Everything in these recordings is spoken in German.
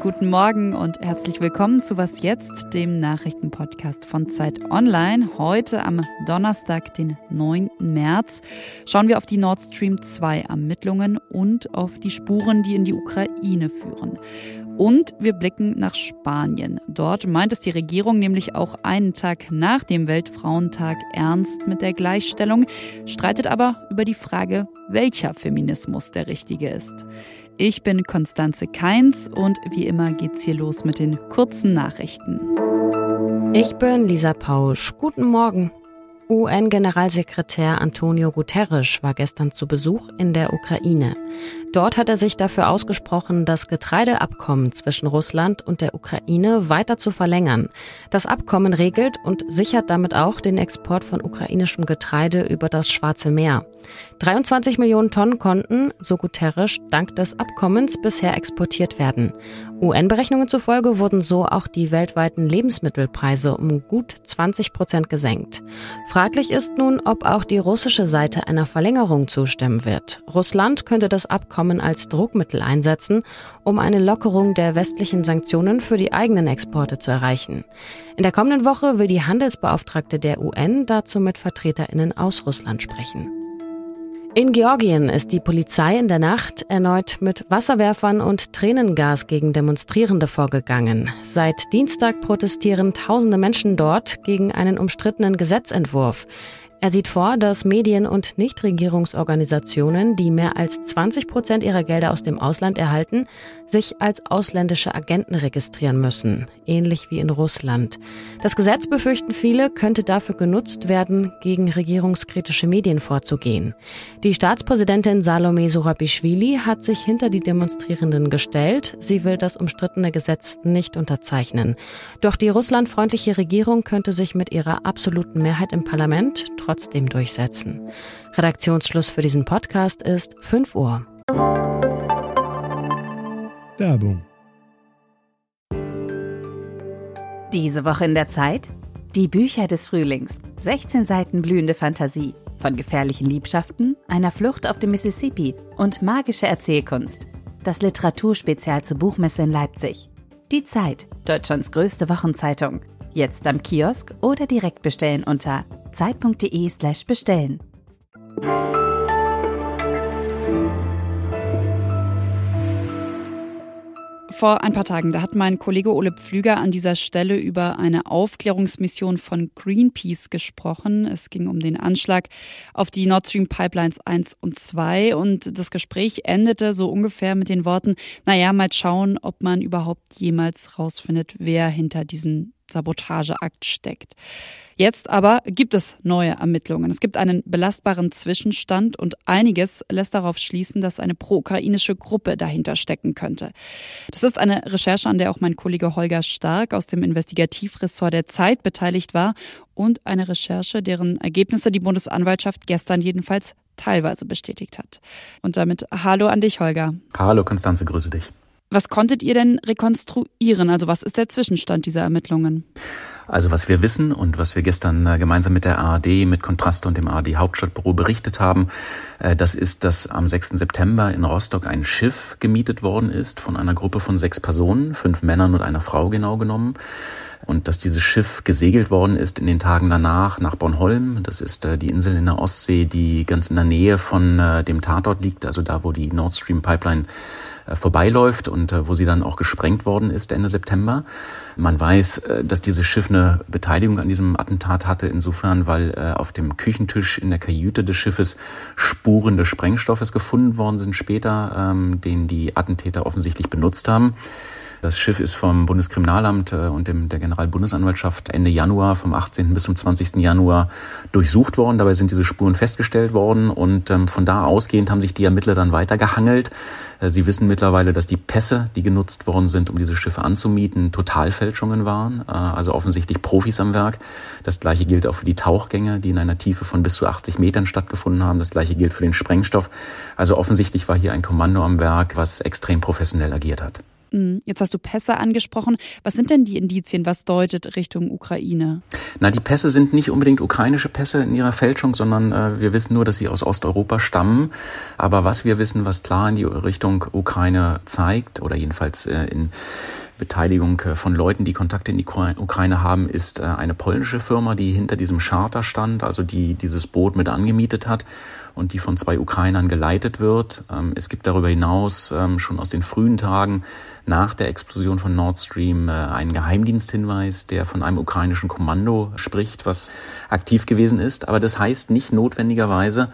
Guten Morgen und herzlich willkommen zu Was jetzt, dem Nachrichtenpodcast von Zeit Online. Heute am Donnerstag, den 9. März, schauen wir auf die Nord Stream 2 Ermittlungen und auf die Spuren, die in die Ukraine führen. Und wir blicken nach Spanien. Dort meint es die Regierung nämlich auch einen Tag nach dem Weltfrauentag ernst mit der Gleichstellung, streitet aber über die Frage, welcher Feminismus der richtige ist. Ich bin Konstanze Keins und wie immer geht's hier los mit den kurzen Nachrichten. Ich bin Lisa Pausch. Guten Morgen. UN-Generalsekretär Antonio Guterres war gestern zu Besuch in der Ukraine. Dort hat er sich dafür ausgesprochen, das Getreideabkommen zwischen Russland und der Ukraine weiter zu verlängern. Das Abkommen regelt und sichert damit auch den Export von ukrainischem Getreide über das Schwarze Meer. 23 Millionen Tonnen konnten, so Guterres, dank des Abkommens bisher exportiert werden. UN-Berechnungen zufolge wurden so auch die weltweiten Lebensmittelpreise um gut 20 Prozent gesenkt. Fraglich ist nun, ob auch die russische Seite einer Verlängerung zustimmen wird. Russland könnte das Abkommen als Druckmittel einsetzen, um eine Lockerung der westlichen Sanktionen für die eigenen Exporte zu erreichen. In der kommenden Woche will die Handelsbeauftragte der UN dazu mit Vertreterinnen aus Russland sprechen. In Georgien ist die Polizei in der Nacht erneut mit Wasserwerfern und Tränengas gegen Demonstrierende vorgegangen. Seit Dienstag protestieren tausende Menschen dort gegen einen umstrittenen Gesetzentwurf. Er sieht vor, dass Medien und Nichtregierungsorganisationen, die mehr als 20 Prozent ihrer Gelder aus dem Ausland erhalten, sich als ausländische Agenten registrieren müssen, ähnlich wie in Russland. Das Gesetz, befürchten viele, könnte dafür genutzt werden, gegen regierungskritische Medien vorzugehen. Die Staatspräsidentin Salome Sorabischwili hat sich hinter die Demonstrierenden gestellt. Sie will das umstrittene Gesetz nicht unterzeichnen. Doch die russlandfreundliche Regierung könnte sich mit ihrer absoluten Mehrheit im Parlament trotzdem durchsetzen. Redaktionsschluss für diesen Podcast ist 5 Uhr. Werbung. Diese Woche in der Zeit? Die Bücher des Frühlings. 16 Seiten blühende Fantasie. Von gefährlichen Liebschaften, einer Flucht auf dem Mississippi und magische Erzählkunst. Das Literaturspezial zur Buchmesse in Leipzig. Die Zeit, Deutschlands größte Wochenzeitung. Jetzt am Kiosk oder direkt bestellen unter zeit.de/slash bestellen. Vor ein paar Tagen, da hat mein Kollege Ole Pflüger an dieser Stelle über eine Aufklärungsmission von Greenpeace gesprochen. Es ging um den Anschlag auf die Nord Stream Pipelines 1 und 2 und das Gespräch endete so ungefähr mit den Worten, naja, mal schauen, ob man überhaupt jemals rausfindet, wer hinter diesen Sabotageakt steckt. Jetzt aber gibt es neue Ermittlungen. Es gibt einen belastbaren Zwischenstand und einiges lässt darauf schließen, dass eine pro-ukrainische Gruppe dahinter stecken könnte. Das ist eine Recherche, an der auch mein Kollege Holger Stark aus dem Investigativressort der Zeit beteiligt war und eine Recherche, deren Ergebnisse die Bundesanwaltschaft gestern jedenfalls teilweise bestätigt hat. Und damit Hallo an dich, Holger. Hallo, Konstanze, grüße dich. Was konntet ihr denn rekonstruieren? Also was ist der Zwischenstand dieser Ermittlungen? Also was wir wissen und was wir gestern äh, gemeinsam mit der ARD, mit Kontraste und dem ARD Hauptstadtbüro berichtet haben, äh, das ist, dass am 6. September in Rostock ein Schiff gemietet worden ist von einer Gruppe von sechs Personen, fünf Männern und einer Frau genau genommen. Und dass dieses Schiff gesegelt worden ist in den Tagen danach nach Bornholm. Das ist äh, die Insel in der Ostsee, die ganz in der Nähe von dem Tatort liegt, also da, wo die Nord Stream Pipeline äh, vorbeiläuft und äh, wo sie dann auch gesprengt worden ist Ende September. Man weiß, äh, dass dieses Schiff eine Beteiligung an diesem Attentat hatte, insofern, weil auf dem Küchentisch in der Kajüte des Schiffes Spuren des Sprengstoffes gefunden worden sind später, ähm, den die Attentäter offensichtlich benutzt haben. Das Schiff ist vom Bundeskriminalamt äh, und dem, der Generalbundesanwaltschaft Ende Januar, vom 18. bis zum 20. Januar durchsucht worden. Dabei sind diese Spuren festgestellt worden und ähm, von da ausgehend haben sich die Ermittler dann weitergehangelt. Äh, sie wissen mittlerweile, dass die Pässe, die genutzt worden sind, um diese Schiffe anzumieten, Totalfälschungen waren, äh, also offensichtlich Profis am Werk. Das gleiche gilt auch für die Tauchgänge, die in einer Tiefe von bis zu 80 Metern stattgefunden haben. Das gleiche gilt für den Sprengstoff. Also offensichtlich war hier ein Kommando am Werk, was extrem professionell agiert hat. Mhm. Jetzt hast du Pässe angesprochen. Was sind denn die Indizien? Was deutet Richtung Ukraine? Na, die Pässe sind nicht unbedingt ukrainische Pässe in ihrer Fälschung, sondern äh, wir wissen nur, dass sie aus Osteuropa stammen. Aber was wir wissen, was klar in die Richtung Ukraine zeigt, oder jedenfalls äh, in Beteiligung äh, von Leuten, die Kontakte in die Ukraine haben, ist äh, eine polnische Firma, die hinter diesem Charter stand, also die dieses Boot mit angemietet hat und die von zwei Ukrainern geleitet wird. Ähm, es gibt darüber hinaus ähm, schon aus den frühen Tagen nach der Explosion von Nord Stream äh, einen Geheimdiensthinweis, der von einem ukrainischen Kommando spricht, was aktiv gewesen ist. Aber das heißt nicht notwendigerweise,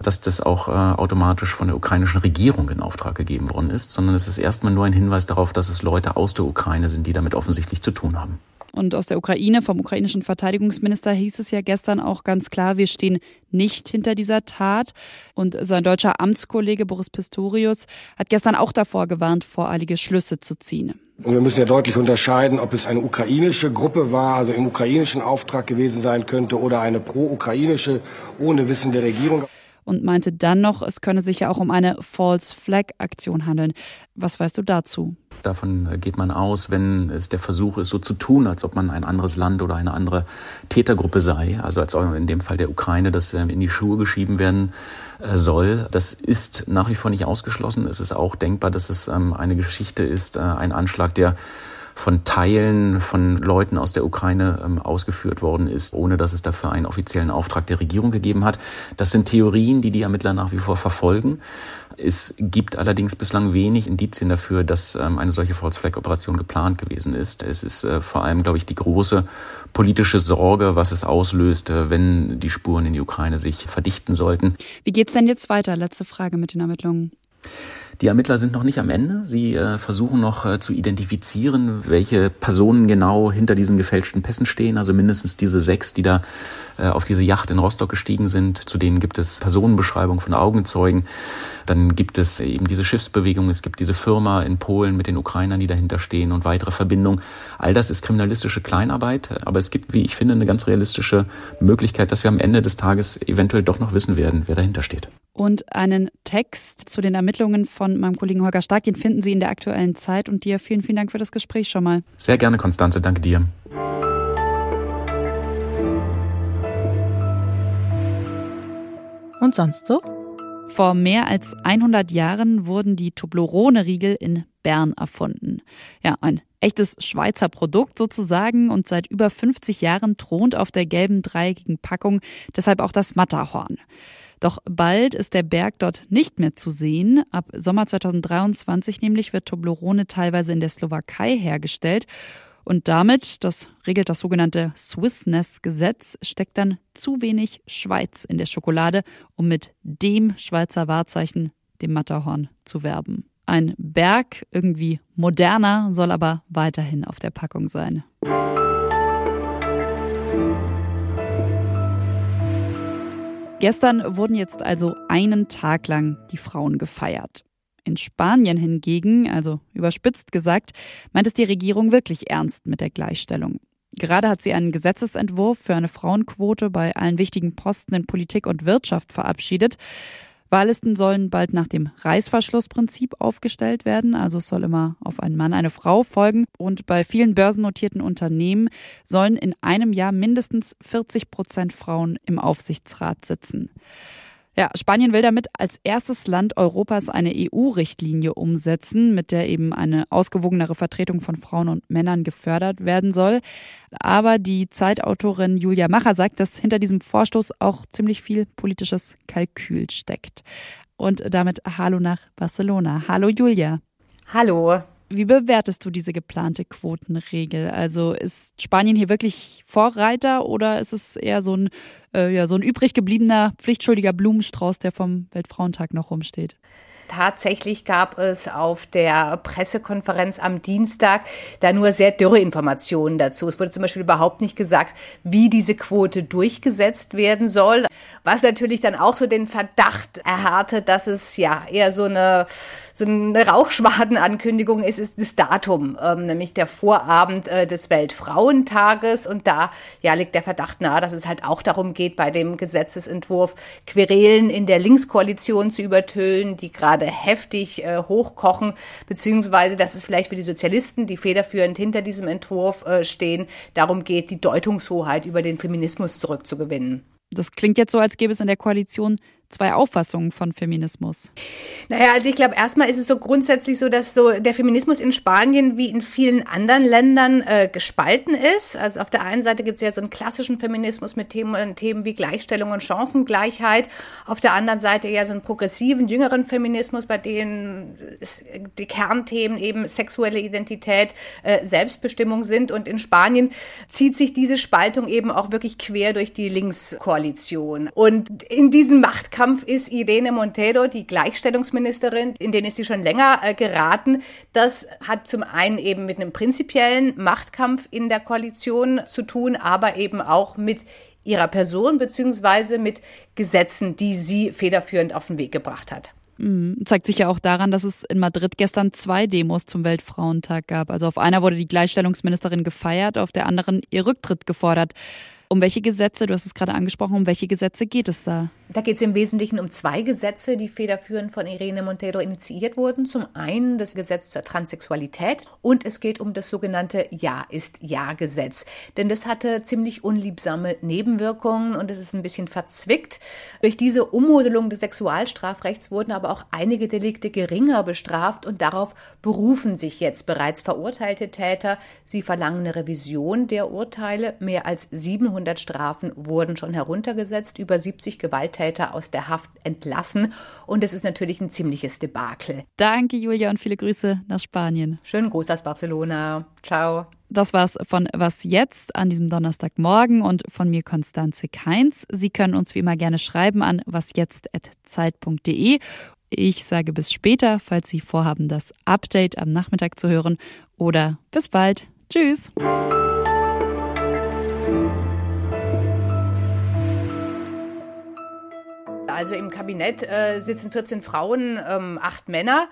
dass das auch äh, automatisch von der ukrainischen Regierung in Auftrag gegeben worden ist, sondern es ist erstmal nur ein Hinweis darauf, dass es Leute aus der Ukraine sind, die damit offensichtlich zu tun haben. Und aus der Ukraine, vom ukrainischen Verteidigungsminister, hieß es ja gestern auch ganz klar, wir stehen nicht hinter dieser Tat. Und sein deutscher Amtskollege Boris Pistorius hat gestern auch davor gewarnt, voreilige Schlüsse zu ziehen. Und wir müssen ja deutlich unterscheiden, ob es eine ukrainische Gruppe war, also im ukrainischen Auftrag gewesen sein könnte, oder eine pro-ukrainische ohne Wissen der Regierung und meinte dann noch, es könne sich ja auch um eine False Flag Aktion handeln. Was weißt du dazu? Davon geht man aus, wenn es der Versuch ist, so zu tun, als ob man ein anderes Land oder eine andere Tätergruppe sei, also als in dem Fall der Ukraine, das ähm, in die Schuhe geschieben werden äh, soll. Das ist nach wie vor nicht ausgeschlossen. Es ist auch denkbar, dass es ähm, eine Geschichte ist, äh, ein Anschlag, der von Teilen von Leuten aus der Ukraine ähm, ausgeführt worden ist, ohne dass es dafür einen offiziellen Auftrag der Regierung gegeben hat. Das sind Theorien, die die Ermittler nach wie vor verfolgen. Es gibt allerdings bislang wenig Indizien dafür, dass ähm, eine solche False Flag Operation geplant gewesen ist. Es ist äh, vor allem, glaube ich, die große politische Sorge, was es auslöst, wenn die Spuren in die Ukraine sich verdichten sollten. Wie geht's denn jetzt weiter? Letzte Frage mit den Ermittlungen. Die Ermittler sind noch nicht am Ende. Sie äh, versuchen noch äh, zu identifizieren, welche Personen genau hinter diesen gefälschten Pässen stehen. Also mindestens diese sechs, die da äh, auf diese Yacht in Rostock gestiegen sind. Zu denen gibt es Personenbeschreibungen von Augenzeugen. Dann gibt es eben diese Schiffsbewegung. Es gibt diese Firma in Polen mit den Ukrainern, die dahinter stehen und weitere Verbindungen. All das ist kriminalistische Kleinarbeit. Aber es gibt, wie ich finde, eine ganz realistische Möglichkeit, dass wir am Ende des Tages eventuell doch noch wissen werden, wer dahinter steht. Und einen Text zu den Ermittlungen von meinem Kollegen Holger Stark, den finden Sie in der aktuellen Zeit. Und dir vielen, vielen Dank für das Gespräch schon mal. Sehr gerne, Konstanze. Danke dir. Und sonst so? Vor mehr als 100 Jahren wurden die Toblerone-Riegel in Bern erfunden. Ja, ein echtes Schweizer Produkt sozusagen und seit über 50 Jahren thront auf der gelben dreieckigen Packung deshalb auch das Matterhorn. Doch bald ist der Berg dort nicht mehr zu sehen. Ab Sommer 2023 nämlich wird Toblerone teilweise in der Slowakei hergestellt. Und damit, das regelt das sogenannte Swissness-Gesetz, steckt dann zu wenig Schweiz in der Schokolade, um mit dem Schweizer Wahrzeichen, dem Matterhorn, zu werben. Ein Berg, irgendwie moderner, soll aber weiterhin auf der Packung sein. Gestern wurden jetzt also einen Tag lang die Frauen gefeiert. In Spanien hingegen, also überspitzt gesagt, meint es die Regierung wirklich ernst mit der Gleichstellung. Gerade hat sie einen Gesetzesentwurf für eine Frauenquote bei allen wichtigen Posten in Politik und Wirtschaft verabschiedet. Wahllisten sollen bald nach dem Reißverschlussprinzip aufgestellt werden. Also es soll immer auf einen Mann eine Frau folgen. Und bei vielen börsennotierten Unternehmen sollen in einem Jahr mindestens 40 Prozent Frauen im Aufsichtsrat sitzen. Ja, Spanien will damit als erstes Land Europas eine EU-Richtlinie umsetzen, mit der eben eine ausgewogenere Vertretung von Frauen und Männern gefördert werden soll. Aber die Zeitautorin Julia Macher sagt, dass hinter diesem Vorstoß auch ziemlich viel politisches Kalkül steckt. Und damit Hallo nach Barcelona. Hallo Julia. Hallo. Wie bewertest du diese geplante Quotenregel? Also ist Spanien hier wirklich Vorreiter oder ist es eher so ein, äh, ja, so ein übrig gebliebener, pflichtschuldiger Blumenstrauß, der vom Weltfrauentag noch rumsteht? Tatsächlich gab es auf der Pressekonferenz am Dienstag da nur sehr dürre Informationen dazu. Es wurde zum Beispiel überhaupt nicht gesagt, wie diese Quote durchgesetzt werden soll. Was natürlich dann auch so den Verdacht erhärtet, dass es ja eher so eine, so eine Rauchschwadenankündigung ist, ist das Datum, ähm, nämlich der Vorabend äh, des Weltfrauentages. Und da ja, liegt der Verdacht nahe, dass es halt auch darum geht, bei dem Gesetzesentwurf Querelen in der Linkskoalition zu übertönen, die gerade gerade heftig äh, hochkochen, beziehungsweise dass es vielleicht für die Sozialisten, die federführend hinter diesem Entwurf äh, stehen, darum geht, die Deutungshoheit über den Feminismus zurückzugewinnen. Das klingt jetzt so, als gäbe es in der Koalition zwei Auffassungen von Feminismus? Naja, also ich glaube, erstmal ist es so grundsätzlich so, dass so der Feminismus in Spanien wie in vielen anderen Ländern äh, gespalten ist. Also auf der einen Seite gibt es ja so einen klassischen Feminismus mit Themen, Themen wie Gleichstellung und Chancengleichheit. Auf der anderen Seite eher so einen progressiven, jüngeren Feminismus, bei dem die Kernthemen eben sexuelle Identität, äh, Selbstbestimmung sind. Und in Spanien zieht sich diese Spaltung eben auch wirklich quer durch die Linkskoalition. Und in diesen Macht Machtkampf ist Irene Montero, die Gleichstellungsministerin, in den ist sie schon länger äh, geraten. Das hat zum einen eben mit einem prinzipiellen Machtkampf in der Koalition zu tun, aber eben auch mit ihrer Person beziehungsweise mit Gesetzen, die sie federführend auf den Weg gebracht hat. Mhm. Zeigt sich ja auch daran, dass es in Madrid gestern zwei Demos zum Weltfrauentag gab. Also auf einer wurde die Gleichstellungsministerin gefeiert, auf der anderen ihr Rücktritt gefordert. Um welche Gesetze, du hast es gerade angesprochen, um welche Gesetze geht es da? Da geht es im Wesentlichen um zwei Gesetze, die federführend von Irene Montero initiiert wurden. Zum einen das Gesetz zur Transsexualität und es geht um das sogenannte Ja ist Ja-Gesetz. Denn das hatte ziemlich unliebsame Nebenwirkungen und es ist ein bisschen verzwickt. Durch diese Ummodelung des Sexualstrafrechts wurden aber auch einige Delikte geringer bestraft und darauf berufen sich jetzt bereits verurteilte Täter. Sie verlangen eine Revision der Urteile. Mehr als 700 700 Strafen wurden schon heruntergesetzt, über 70 Gewalttäter aus der Haft entlassen. Und es ist natürlich ein ziemliches Debakel. Danke, Julia, und viele Grüße nach Spanien. Schönen Gruß aus Barcelona. Ciao. Das war's von Was jetzt an diesem Donnerstagmorgen und von mir Konstanze Keins. Sie können uns wie immer gerne schreiben an wasjetzt.zeit.de. Ich sage bis später, falls Sie vorhaben, das Update am Nachmittag zu hören. Oder bis bald. Tschüss. Also im Kabinett äh, sitzen 14 Frauen, ähm, acht Männer.